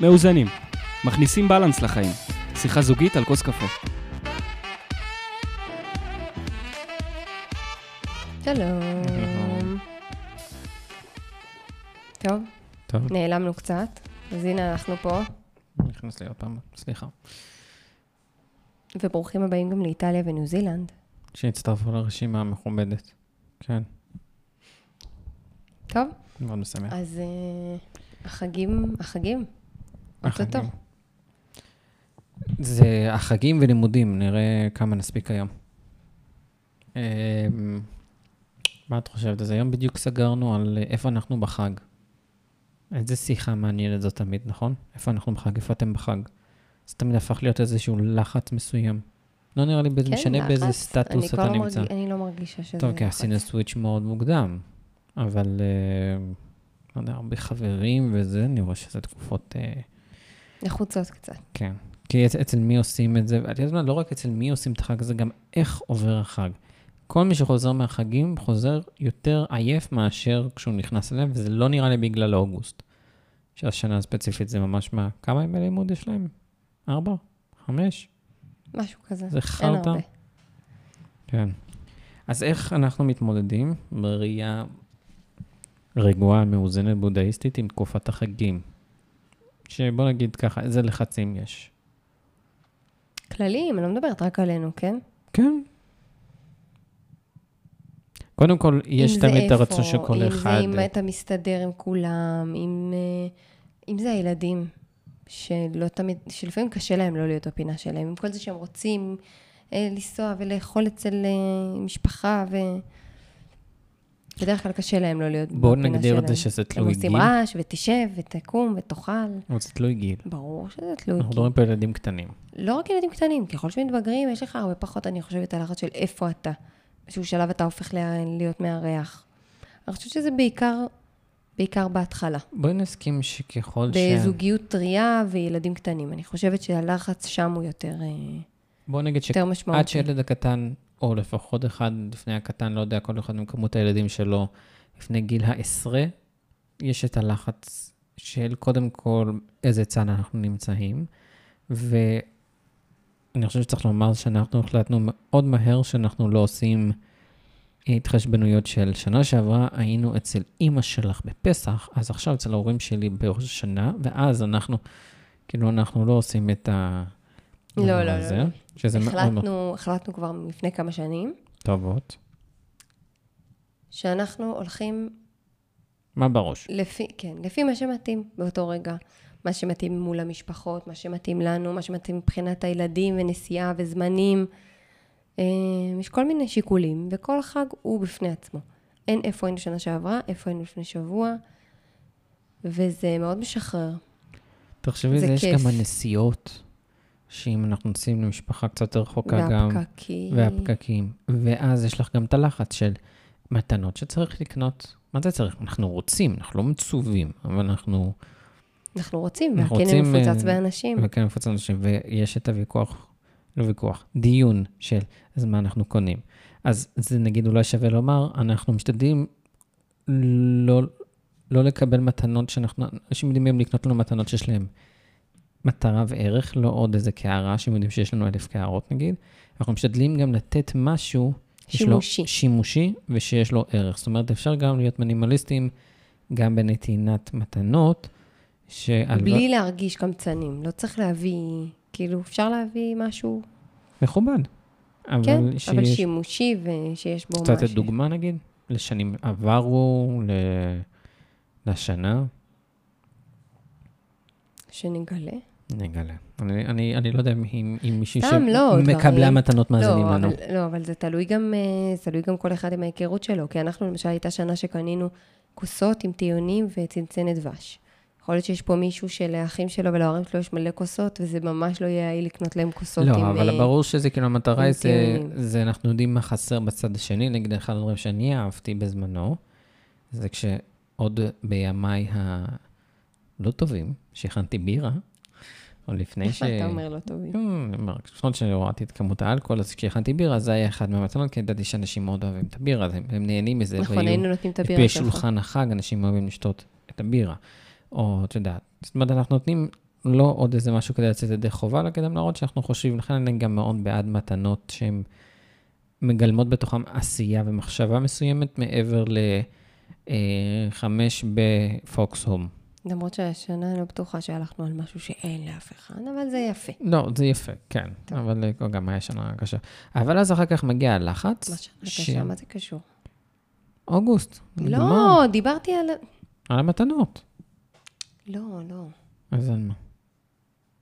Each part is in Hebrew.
מאוזנים. מכניסים בלנס לחיים. שיחה זוגית על כוס קפה. שלום. טוב, טוב, נעלמנו קצת, אז הנה אנחנו פה, נכנס לי עוד פעם, סליחה. וברוכים הבאים גם לאיטליה וניו זילנד. שהצטרפו לרשימה המכובדת. כן, טוב, מאוד משמח. אז אה, החגים, החגים, אוטוטו. החגים. זה החגים ולימודים, נראה כמה נספיק היום. אמ, מה את חושבת? אז היום בדיוק סגרנו על איפה אנחנו בחג. איזה שיחה מעניינת זאת תמיד, נכון? איפה אנחנו בחג? איפה אתם בחג? זה תמיד הפך להיות איזשהו לחץ מסוים. לא נראה לי באיזה- משנה באיזה כן, לחץ. סטטוס אני אתה לא נמצא. מרגיש- אני לא מרגישה שזה טוב, כי לחץ. עשינו סוויץ' מאוד מוקדם, אבל אה, לא יודע, הרבה חברים וזה, אני רואה שזה תקופות, אה, נחוצות קצת. כן. כי אצ- אצל מי עושים את זה, ואת יודעת מה, לא רק אצל מי עושים את החג הזה, גם איך עובר החג. כל מי שחוזר מהחגים חוזר יותר עייף מאשר כשהוא נכנס אליהם, וזה לא נראה לי בגלל אוגוסט. שהשנה הספציפית זה ממש מה, כמה ימי לימוד יש להם? ארבע? חמש? משהו כזה. זה חרטא. כן. אז איך אנחנו מתמודדים בראייה רגועה, מאוזנת, בודהיסטית עם תקופת החגים? שבוא נגיד ככה, איזה לחצים יש? כלליים, אני לא מדברת רק עלינו, כן? כן. קודם כל, יש אם תמיד את הרצון של כל אחד. אם זה אם אתה מסתדר עם כולם, אם, אה, אם זה הילדים, שלא תמיד, שלפעמים קשה להם לא להיות בפינה שלהם, עם כל זה שהם רוצים אה, לנסוע ולאכול אצל אה, משפחה, ו... בדרך כלל קשה להם לא להיות בואו בפינה נגדיר את זה שלהם. שזה הם תלוי עושים גיל. רעש, ותשב, ותקום, ותאכל. אבל זה תלוי גיל. ברור שזה תלוי אנחנו גיל. מדברים פה על ילדים קטנים. לא רק ילדים קטנים, ככל שמתבגרים, יש לך הרבה פחות, אני חושבת, הלחץ של איפה אתה. באיזשהו שלב אתה הופך לה- להיות מארח. אני חושבת שזה בעיקר, בעיקר בהתחלה. בואי נסכים שככל ש... בזוגיות טריה וילדים קטנים. אני חושבת שהלחץ שם הוא יותר, אה, בואו נגיד ש... יותר עד משמעותי. שהילד הקטן, או לפחות אחד לפני הקטן, לא יודע, כל אחד עם כמות הילדים שלו, לפני גיל העשרה, יש את הלחץ של קודם כל איזה צד אנחנו נמצאים, ואני חושב שצריך לומר שאנחנו החלטנו מאוד מהר שאנחנו לא עושים התחשבנויות של שנה שעברה. היינו אצל אימא שלך בפסח, אז עכשיו אצל ההורים שלי בראש השנה, ואז אנחנו, כאילו, אנחנו לא עושים את ה... לא, לא, הזה, לא, לא. שזה מאוד החלטנו, כבר לפני כמה שנים, טובות. שאנחנו הולכים מה בראש? לפי, כן, לפי מה שמתאים באותו רגע. מה שמתאים מול המשפחות, מה שמתאים לנו, מה שמתאים מבחינת הילדים ונסיעה וזמנים. אה, יש כל מיני שיקולים, וכל חג הוא בפני עצמו. אין איפה היינו שנה שעברה, איפה היינו לפני שבוע, וזה מאוד משחרר. תחשבי, זה זה יש כיף. גם הנסיעות, שאם אנחנו נוסעים למשפחה קצת יותר רחוקה גם, והפקקים. והפקקים, ואז יש לך גם את הלחץ של מתנות שצריך לקנות. מה זה צריך? אנחנו רוצים, אנחנו לא מצווים, אבל אנחנו, אנחנו רוצים, רוצים, מפוצץ אה, באנשים. וכן מפוצץ אנשים, ויש את הוויכוח, לא ויכוח, דיון של אז מה אנחנו קונים. אז זה נגיד אולי שווה לומר, אנחנו משתדלים לא, לא לקבל מתנות שאנחנו, אנשים יודעים היום לקנות לנו מתנות שיש להם מטרה וערך, לא עוד איזה קערה, שהם יודעים שיש לנו אלף קערות נגיד. אנחנו משתדלים גם לתת משהו, יש לו שימושי. שימושי ושיש לו ערך. זאת אומרת, אפשר גם להיות מינימליסטים, גם בנתינת מתנות, שהלוואי... בלי להרגיש קמצנים. לא צריך להביא, כאילו, אפשר להביא משהו, מכובד. אבל כן, שיש... אבל שימושי ושיש בו רוצה משהו. לתת דוגמה נגיד? לשנים עברו, ל... לשנה? שנגלה. נגלה. אני, אני, אני לא יודע אם, אם לא, שמקבלי דברים- המתנות מאזינים לא, לנו. אבל, לא, אבל זה תלוי גם, אה, תלוי גם כל אחד עם ההיכרות שלו. כי אנחנו, למשל, הייתה שנה שקנינו כוסות עם טיונים וצנצנת דבש. יכול להיות שיש פה מישהו שלאחים שלו ולהורים שלו יש מלא כוסות, וזה ממש לא יעיל לקנות להם כוסות לא, עם... אבל אה, ברור שזה כאילו המטרה זה. זה אנחנו יודעים מה חסר בצד השני. נגיד, אחד הדברים שאני אהבתי בזמנו, זה כשעוד בימיי הלא טובים, שהכנתי בירה, או לפני ש... אתה אומר לא טובים? כן, לפחות שהורדתי את כמות האלכוהול, אז כשהכנתי בירה, זה היה אחד מהמתנות, כי ידעתי שאנשים מאוד אוהבים את הבירה, אז הם, נהנים מזה. נכון, היינו נותנים את הבירה. בשולחן החג אנשים אוהבים לשתות את הבירה. או, את יודעת, זאת אומרת, אנחנו נותנים לא עוד איזה משהו כדי לצאת ידי חובה, אלא כדי להראות שאנחנו חושבים, לכן אני גם מאוד בעד מתנות שהן מגלמות בתוכן עשייה ומחשבה מסוימת מעבר לחמש בפוקס הום. למרות שהשנה אני לא בטוחה שהלכנו על משהו שאין לאף אחד, אבל זה יפה. לא, זה יפה, כן, טוב. אבל אה, גם היה שנה קשה. אבל אז אחר כך מגיע הלחץ. מה שנה ש- קשה, מה זה קשור? אוגוסט. נגמר. לא, דיברתי על... על המתנות. לא, לא. אז על מה?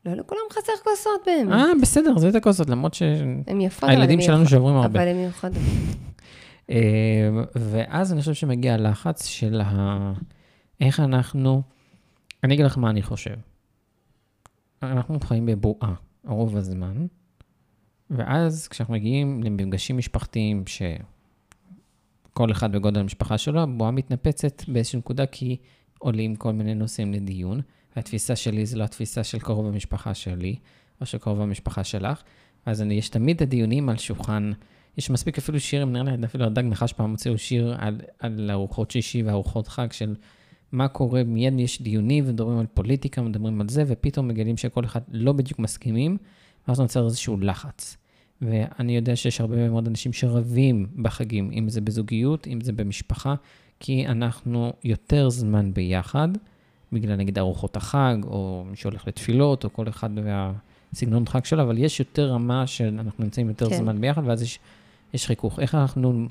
לא לכולם חסר כוסות באמת. אה, בסדר, זה את הכוסות, למרות יפות, שהילדים שלנו שעוברים הרבה. אבל הן מיוחדות. אה, ואז אני חושב שמגיע הלחץ של ה... איך אנחנו... אני אגיד לך מה אני חושב. אנחנו חיים בבועה רוב הזמן, ואז כשאנחנו מגיעים למפגשים משפחתיים, שכל אחד בגודל המשפחה שלו, הבועה מתנפצת באיזושהי נקודה, כי עולים כל מיני נושאים לדיון, והתפיסה שלי זה לא התפיסה של קרוב המשפחה שלי, או של קרוב המשפחה שלך. אז אני, יש תמיד הדיונים על שולחן, יש מספיק אפילו שירים, נראה לי, אפילו הדג נחש פעם הוציאו שיר על, על ארוחות שישי וארוחות חג של מה קורה, מיד יש דיונים ומדברים על פוליטיקה, מדברים על זה, ופתאום מגלים שכל אחד לא בדיוק מסכימים, ואז נוצר איזשהו לחץ. ואני יודע שיש הרבה מאוד אנשים שרבים בחגים, אם זה בזוגיות, אם זה במשפחה, כי אנחנו יותר זמן ביחד, בגלל נגיד ארוחות החג, או מי שהולך לתפילות, או כל אחד והסגנון חג שלו, אבל יש יותר רמה של אנחנו נמצאים יותר כן. כן. זמן ביחד, ואז יש, יש חיכוך. איך אנחנו,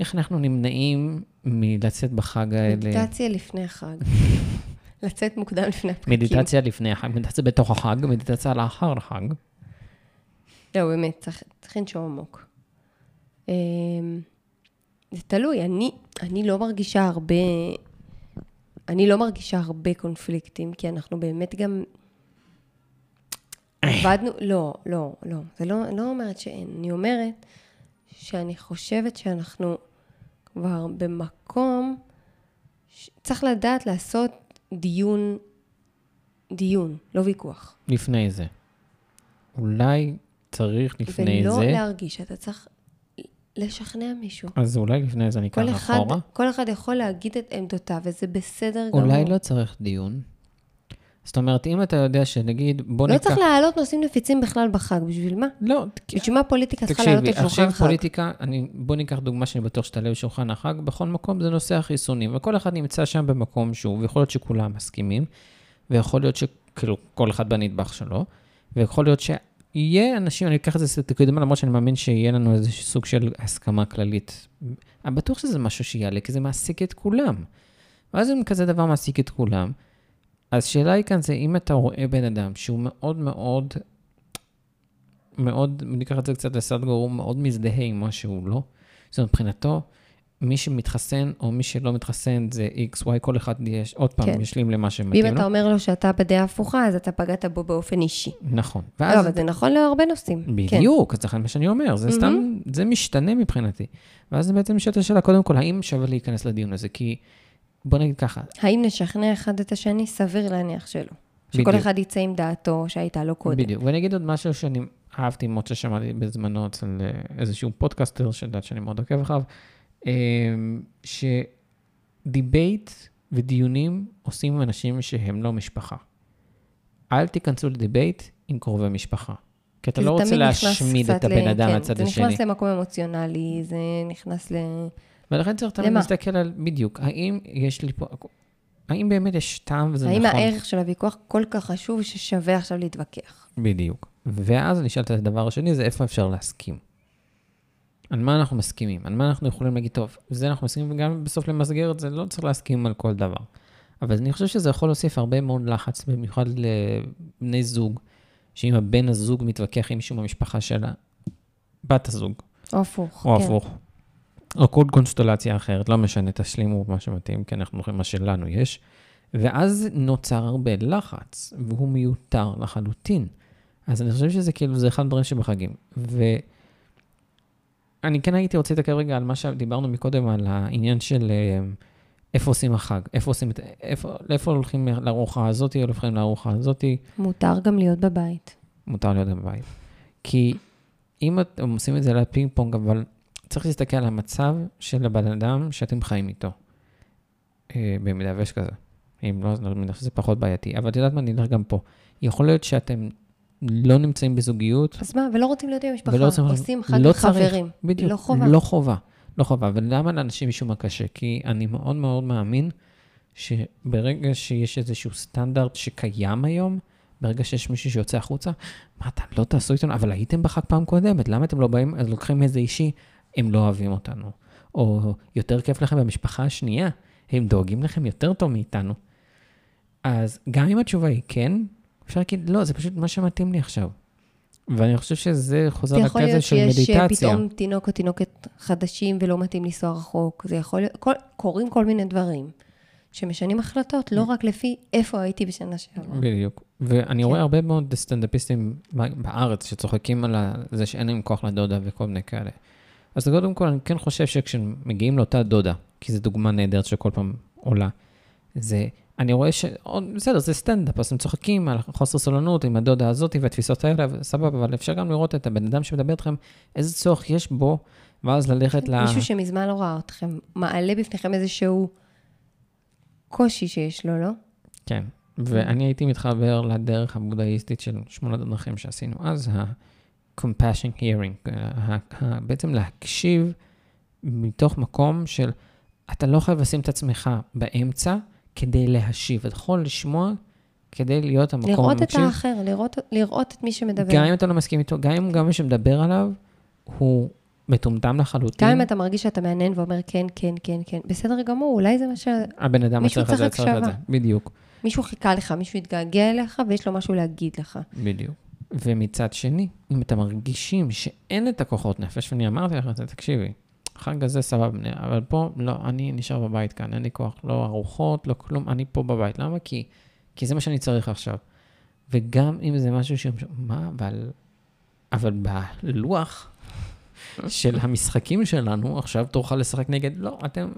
איך אנחנו נמנעים מלצאת בחג האלה? מדיטציה לפני החג. לצאת מוקדם לפני הפקקים. מדיטציה לפני החג, מדיטציה בתוך החג, מדיטציה לאחר החג. לא, באמת, צריך, צריך לנשום עמוק. אמ, זה תלוי, אני, אני לא מרגישה הרבה, אני לא מרגישה הרבה קונפליקטים, כי אנחנו באמת גם עבדנו, לא, לא, לא, זה לא, לא אומרת שאין, אני אומרת שאני חושבת שאנחנו כבר במקום, ש- צריך לדעת לעשות דיון, דיון, לא ויכוח. לפני זה. אולי צריך לפני ולא זה, להרגיש, אתה צריך לשכנע מישהו. אז אולי לפני זה כל אחד, אחורה. כל אחד יכול להגיד את עמדותיו, וזה בסדר גמור. אולי לא צריך דיון. זאת אומרת, אם אתה יודע שנגיד, בוא לא ניקח... צריך להעלות נושאים נפיצים בכלל בחג, בשביל מה? לא, בשביל מה פוליטיקה צריכה לעלות תקשיבי, על עכשיו שולחן חג? פוליטיקה, אני, בוא ניקח דוגמה שאני בטוח שתעלה בשולחן החג, בכל מקום זה נושא החיסונים, וכל אחד נמצא שם במקום שהוא, ויכול להיות שכולם מסכימים, ויכול להיות שכאילו כל אחד בנדבך שלו, ויכול להיות שיהיה אנשים, אני אקח את זה כקדימה, למרות שאני מאמין שיהיה לנו איזה סוג של הסכמה כללית. אני בטוח שזה משהו שיעלה, כי זה מעסיק את כולם. ואז אם כזה דבר מעסיק את כולם, אז שאלה היא כאן זה אם אתה רואה בן אדם שהוא מאוד מאוד מאוד, ניקח את זה קצת לסדגור, הוא מאוד מזדהה עם מה שהוא לא. זאת אומרת, מבחינתו, מי שמתחסן או מי שלא מתחסן זה X, Y, כל אחד יש, עוד פעם, כן. ישלים למה שמתאים ואם לו. אתה אומר לו שאתה בדעה הפוכה, אז אתה פגעת בו באופן אישי. נכון. לא, ואז, אבל זה נכון להרבה נושאים. כן. בדיוק, אז לכן מה שאני אומר, זה סתם, זה משתנה מבחינתי. ואז זה בעצם נשאלת השאלה, קודם כל, האם שווה להיכנס לדיון הזה? כי, בוא נגיד ככה, האם נשכנע אחד את השני? סביר להניח שלא. שכל בדיוק. אחד יצא עם דעתו שהייתה לו קודם. בדיוק. ואני אגיד עוד משהו שאני אהבתי מאוד ששמעתי בזמנו אצל אה, איזשהו פודקאסטר, שיודעת שאני מאוד עוקב אחריו, אה, ש debate ודיונים עושים עם אנשים שהם לא משפחה. אל תיכנסו ל debate עם קרובי משפחה. כי אתה לא רוצה להשמיד את הבן ל- אדם כן, מהצד זה השני. נכנס למקום אמוציונלי, זה נכנס ל... ולכן צריך תמיד? להסתכל על, בדיוק, האם יש לי פה, האם באמת יש טעם וזה האם נכון? הערך של הוויכוח כל כך חשוב ששווה עכשיו להתווכח? בדיוק. ואז נשאל את הדבר השני, זה איפה אפשר להסכים. על מה אנחנו מסכימים? על מה אנחנו יכולים להגיד, טוב, זה אנחנו מסכימים, וגם בסוף למסגר את זה, לא צריך להסכים על כל דבר. אבל אני חושב שזה יכול להוסיף הרבה מאוד לחץ, במיוחד לבני זוג, שאם הבן הזוג מתווכח עם מישהו במשפחה של בת הזוג, או הפוך. או כן. הפוך, או כל קונסטלציה אחרת, לא משנה, תשלימו מה שמתאים, כי אנחנו הולכים מה שלנו יש. ואז נוצר הרבה לחץ, והוא מיותר לחלוטין. אז אני חושב שזה כאילו, זה אחד הדברים שבחגים. ואני כן הייתי רוצה להתעכב רגע על מה שדיברנו מקודם, על העניין של אה, איפה עושים החג, איפה עושים את, איפה, לאיפה הולכים לארוחה הזאתי, או הולכים לארוחה הזאתי. מותר גם להיות בבית. מותר להיות בבית. כי אם אתם עושים את זה לפינג פונג, אבל צריך להסתכל על המצב של הבן אדם שאתם חיים איתו, אה, במידה ויש כזה. אם לא, אז אני מניח שזה פחות בעייתי. אבל את יודעת מה, אני אלך גם פה. יכול להיות שאתם לא נמצאים בזוגיות, אז מה, ולא רוצים להיות עם המשפחה, ולא רוצים- עושים חג לא חברים. בדיוק. לא חובה. לא חובה. לא חובה. ולמה לאנשים משום מה קשה? כי אני מאוד מאוד מאמין שברגע שיש איזשהו סטנדרט שקיים היום, ברגע שיש מישהו שיוצא החוצה, מה, אתם לא תעשו איתנו? אבל הייתם בחג פעם קודמת, למה אתם לא באים, אז לוקחים איזה אישי, הם לא אוהבים אותנו. או יותר כיף לכם במשפחה השנייה, הם דואגים לכם יותר טוב מאיתנו. אז גם אם התשובה היא כן, אפשר להגיד, לא, זה פשוט מה שמתאים לי עכשיו. ואני חושב שזה חוזר זה יכול לקטע להיות של שיש אה, מדיטציה. פתאום תינוק או תינוקת חדשים ולא מתאים לנסוע רחוק. זה יכול להיות, כל, קורים כל מיני דברים שמשנים החלטות, לא רק לפי איפה הייתי בשנה שעברה. בדיוק. ואני כן. רואה הרבה מאוד סטנדאפיסטים בארץ שצוחקים על זה שאין להם כוח לדודה וכל מיני כאלה. אז קודם כל, אני כן חושב שכשמגיעים לאותה דודה, כי זו דוגמה נהדרת שכל פעם עולה, זה, אני רואה ש... בסדר, זה סטנדאפ, אז הם צוחקים על חוסר סולנות עם הדודה הזאת והתפיסות האלה, סבבה, אבל אפשר גם לראות את הבן אדם שמדבר איתכם, איזה צורך יש בו, ואז ללכת ל... מישהו שמזמן לא ראה אתכם, מעלה בפניכם איזשהו קושי שיש לו, לא? כן, ואני הייתי מתחבר לדרך הבודהיסטית של שמונת הדרכים שעשינו אז, ה-compassion hearing, ה- ה- בעצם להקשיב מתוך מקום של, אתה לא חייב לשים את עצמך באמצע כדי להשיב, אתה יכול לשמוע כדי להיות המקום לראות את המקשיב. האחר, לראות, לראות את מי שמדבר. גם אם אתה לא מסכים איתו, גם אם גם מי שמדבר עליו, הוא מטומטם לחלוטין. גם אם אתה מרגיש שאתה מהנהן ואומר כן, כן, כן, כן, בסדר גמור, אולי זה מה ש... הבן אדם צריך את זה, צריך את זה. בדיוק. מישהו חיכה לך, מישהו התגעגע אליך ויש לו משהו להגיד לך. בדיוק. ומצד שני, אם אתם מרגישים שאין את הכוחות נפש, ואני אמרתי זה, תקשיבי, חג הזה סבבה, אבל פה, לא, אני נשאר בבית כאן, אין לי כוח, לא ארוחות, לא כלום, אני פה בבית. למה? כי, כי זה מה שאני צריך עכשיו. וגם אם זה משהו ש... מה, אבל... אבל בלוח של המשחקים שלנו, עכשיו תורך לשחק נגד, לא, אתם...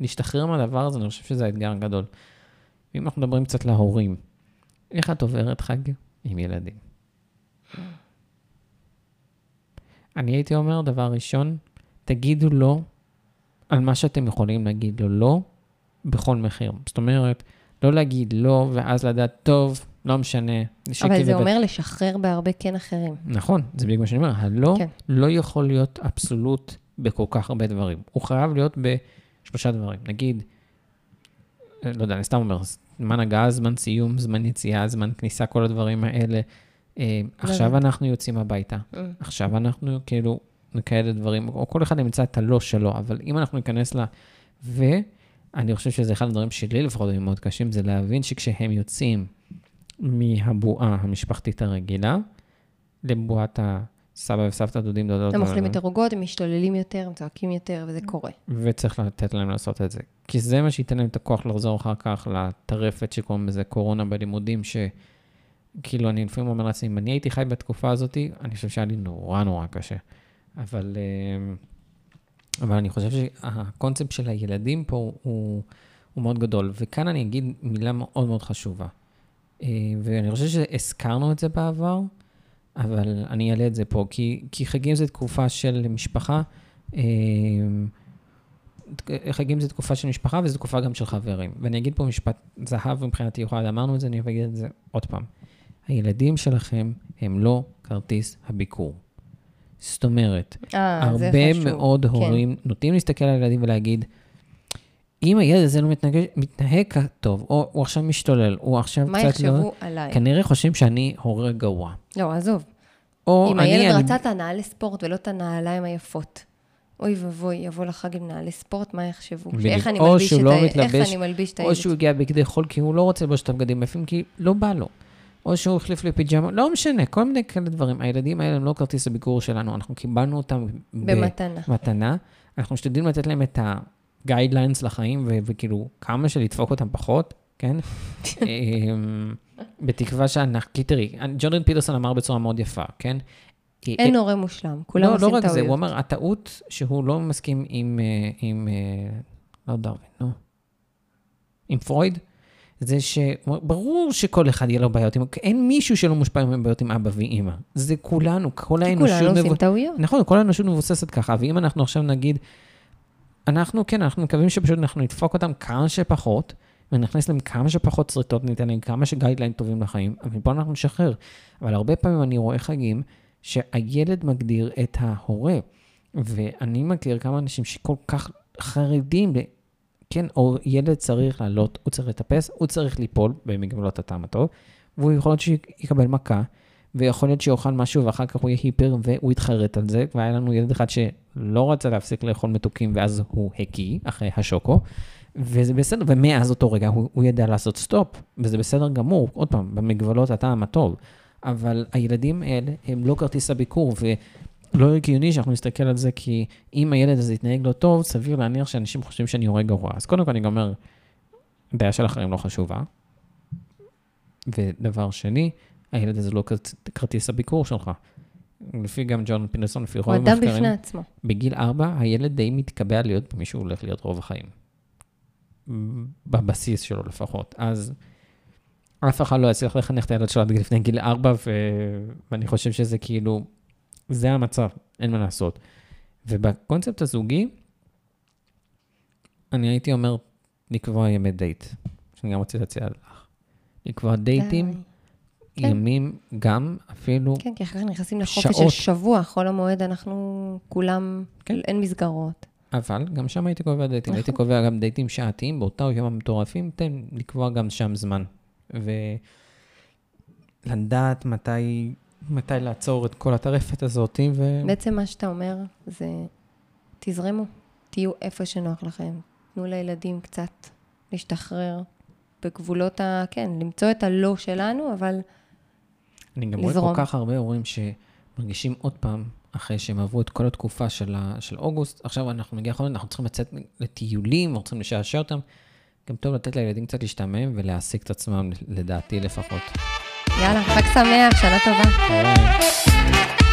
להשתחרר מהדבר הזה, אני חושב שזה האתגר הגדול. ואם אנחנו מדברים קצת להורים, איך את עוברת חג עם ילדים? אני הייתי אומר, דבר ראשון, תגידו לא על מה שאתם יכולים להגיד לו לא בכל מחיר. זאת אומרת, לא להגיד לא, ואז לדעת, טוב, לא משנה. אבל זה ובית." אומר לשחרר בהרבה כן אחרים. נכון, זה בדיוק מה שאני אומר. הלא כן. לא יכול להיות אבסולוט בכל כך הרבה דברים. הוא חייב להיות בשלושה דברים. נגיד, לא יודע, אני סתם אומר, זמן הגעה, זמן סיום, זמן יציאה, זמן כניסה, כל הדברים האלה. אה, עכשיו הבנתי. אנחנו יוצאים הביתה. עכשיו אנחנו כאילו, כאלה דברים, או כל אחד ימצא את הלא שלו, אבל אם אנחנו ניכנס ל... ואני חושב שזה אחד הדברים שלי לפחות היו מאוד קשים, זה להבין שכשהם יוצאים מהבועה המשפחתית הרגילה, לבועת הסבא וסבתא, דודים, דודות. הם אוכלים יותר עוגות, הם משתוללים יותר, הם צועקים יותר, וזה קורה. וצריך לתת להם לעשות את זה. כי זה מה שייתן להם את הכוח לחזור אחר כך לטרפת שקוראים לזה קורונה בלימודים, שכאילו אני לפעמים אומר לעצמי, אם אני הייתי חי בתקופה הזאת, אני חושב שהיה לי נורא נורא קשה. אבל, אה, אבל אני חושב שהקונספט של הילדים פה הוא, הוא מאוד גדול. וכאן אני אגיד מילה מאוד מאוד חשובה. אה, ואני חושב שהזכרנו את זה בעבר, אבל אני אעלה את זה פה, כי, כי חגים זה תקופה של משפחה. אה, חגים זה תקופה של משפחה וזו תקופה גם של חברים. ואני אגיד פה משפט זהב מבחינתי, יוחד, אמרנו את זה, אני אגיד את זה עוד פעם. הילדים שלכם הם לא כרטיס הביקור. זאת אומרת, אה, זה הרבה. מאוד כן. הורים נוטים להסתכל על הילדים ולהגיד, אם הילד הזה לא מתנהג, מתנהג טוב, או הוא עכשיו משתולל, הוא עכשיו מה קצת לא... יחשבו עליי? כנראה חושבים שאני הורה גרוע. לא, עזוב. או אם אני... הילד אני- רצה את הנעלי ספורט ולא את הנעליים היפות. אוי ואבוי, יבוא לחג עם נעלי ספורט, מה יחשבו? בדיוק. איך אני או מלביש את לא ה- איך מתלבש, אני מלביש את או הילד? שהוא הגיע בגדי חול כי הוא לא רוצה ללבוש את הבגדים יפים, כי לא בא לו. או שהוא החליף לי פיג'מה, לא משנה, כל מיני כאלה דברים. הילדים האלה הם לא כרטיס הביקור שלנו, אנחנו קיבלנו אותם במתנה. מתנה. אנחנו משתדלים לתת להם את ה-guidelines לחיים, ו- וכאילו, כמה שלדפוק אותם פחות, כן? אמ, בתקווה שאנחנו, כי תראי, ג'ורדן פיטרסון אמר בצורה מאוד יפה, כן? כי- אין הורה מושלם, כולם לא, עושים לא רק טעויות. זה, הוא אמר, הטעות שהוא לא מסכים עם, אה, עם, אה, לא דרווין, נו, עם פרויד, זה שברור שכל אחד יהיה לו בעיות, עם- אין מישהו שלא מושפע מבעיות עם אבא ואימא. זה כולנו, כל כי האנושות... כולנו עושים טעויות. נכון, כל האנושות מבוססת ככה, ואם אנחנו עכשיו נגיד, אנחנו, כן, אנחנו מקווים שפשוט אנחנו נדפוק אותם כמה שפחות, ונכניס להם כמה שפחות שריטות, ניתן להם כמה שגיידליין טובים לחיים, אבל פה אנחנו נשחרר. אבל הרבה פעמים אני רואה חגים שהילד מגדיר את ההורה, ואני מכיר כמה אנשים שכל כך חרדים, כן, או ילד צריך לעלות, הוא צריך לטפס, הוא צריך ליפול במגבלות הטעם הטוב, והוא יכול להיות שיקבל מכה, ויכול להיות שיאכל משהו ואחר כך הוא יהיה היפר והוא יתחרט על זה, והיה לנו ילד אחד שלא רצה להפסיק לאכול מתוקים ואז הוא הקיא אחרי השוקו, וזה בסדר, ומאז אותו רגע הוא, הוא ידע לעשות stop, וזה בסדר גמור, עוד פעם, במגבלות הטעם הטוב. אבל הילדים האלה הם לא כרטיס הביקור, ולא הגיוני שאנחנו נסתכל על זה, כי אם הילד הזה יתנהג לא טוב, סביר להניח שאנשים חושבים שאני הורה גרוע. אז קודם כל אני גם אומר, בעיה של אחרים לא חשובה. ודבר שני, הילד הזה לא כרט- כרטיס הביקור שלך. לפי גם ג'ורדן פיטרסון, לפי הוא רוב אדם המחקרים, בפני עצמו. בגיל ארבע, הילד די מתקבע להיות מי שהוא הולך להיות רוב החיים. בבסיס שלו לפחות. אז אף אחד לא יצליח לחנך את הילד שלו עד לפני גיל ארבע, ו... ואני חושב שזה כאילו, זה המצב, אין מה לעשות. ובקונספט הזוגי, אני הייתי אומר לקבוע ימי דייט, שאני גם רוצה להציע לך. לקבוע דייטים, די. כן. ימים, גם אפילו, כן, כי אחר כך נכנסים לחופש שעות. של שבוע, חול המועד אנחנו כולם, כן. אין מסגרות. אבל גם שם הייתי קובע דייטים. הייתי נכון. קובע גם דייטים שעתיים, באותה יום המטורפים, תן לקבוע גם שם זמן. ולדעת מתי, מתי לעצור את כל הטרפת הזאת, ו... בעצם מה שאתה אומר זה, תזרמו, תהיו איפה שנוח לכם. תנו לילדים קצת להשתחרר בגבולות ה... כן, למצוא את הלא שלנו, אבל אני גם רואה לזרום. כל כך הרבה הורים שמרגישים עוד פעם, אחרי שהם עברו את כל התקופה של, ה, של אוגוסט, עכשיו אנחנו מגיע חודש, אנחנו צריכים לצאת לטיולים, אנחנו צריכים לשעשע אותם. גם טוב לתת לילדים קצת להשתעמם ולהעסיק את עצמם, לדעתי לפחות. יאללה, חג שמח, שנה טובה. ביי.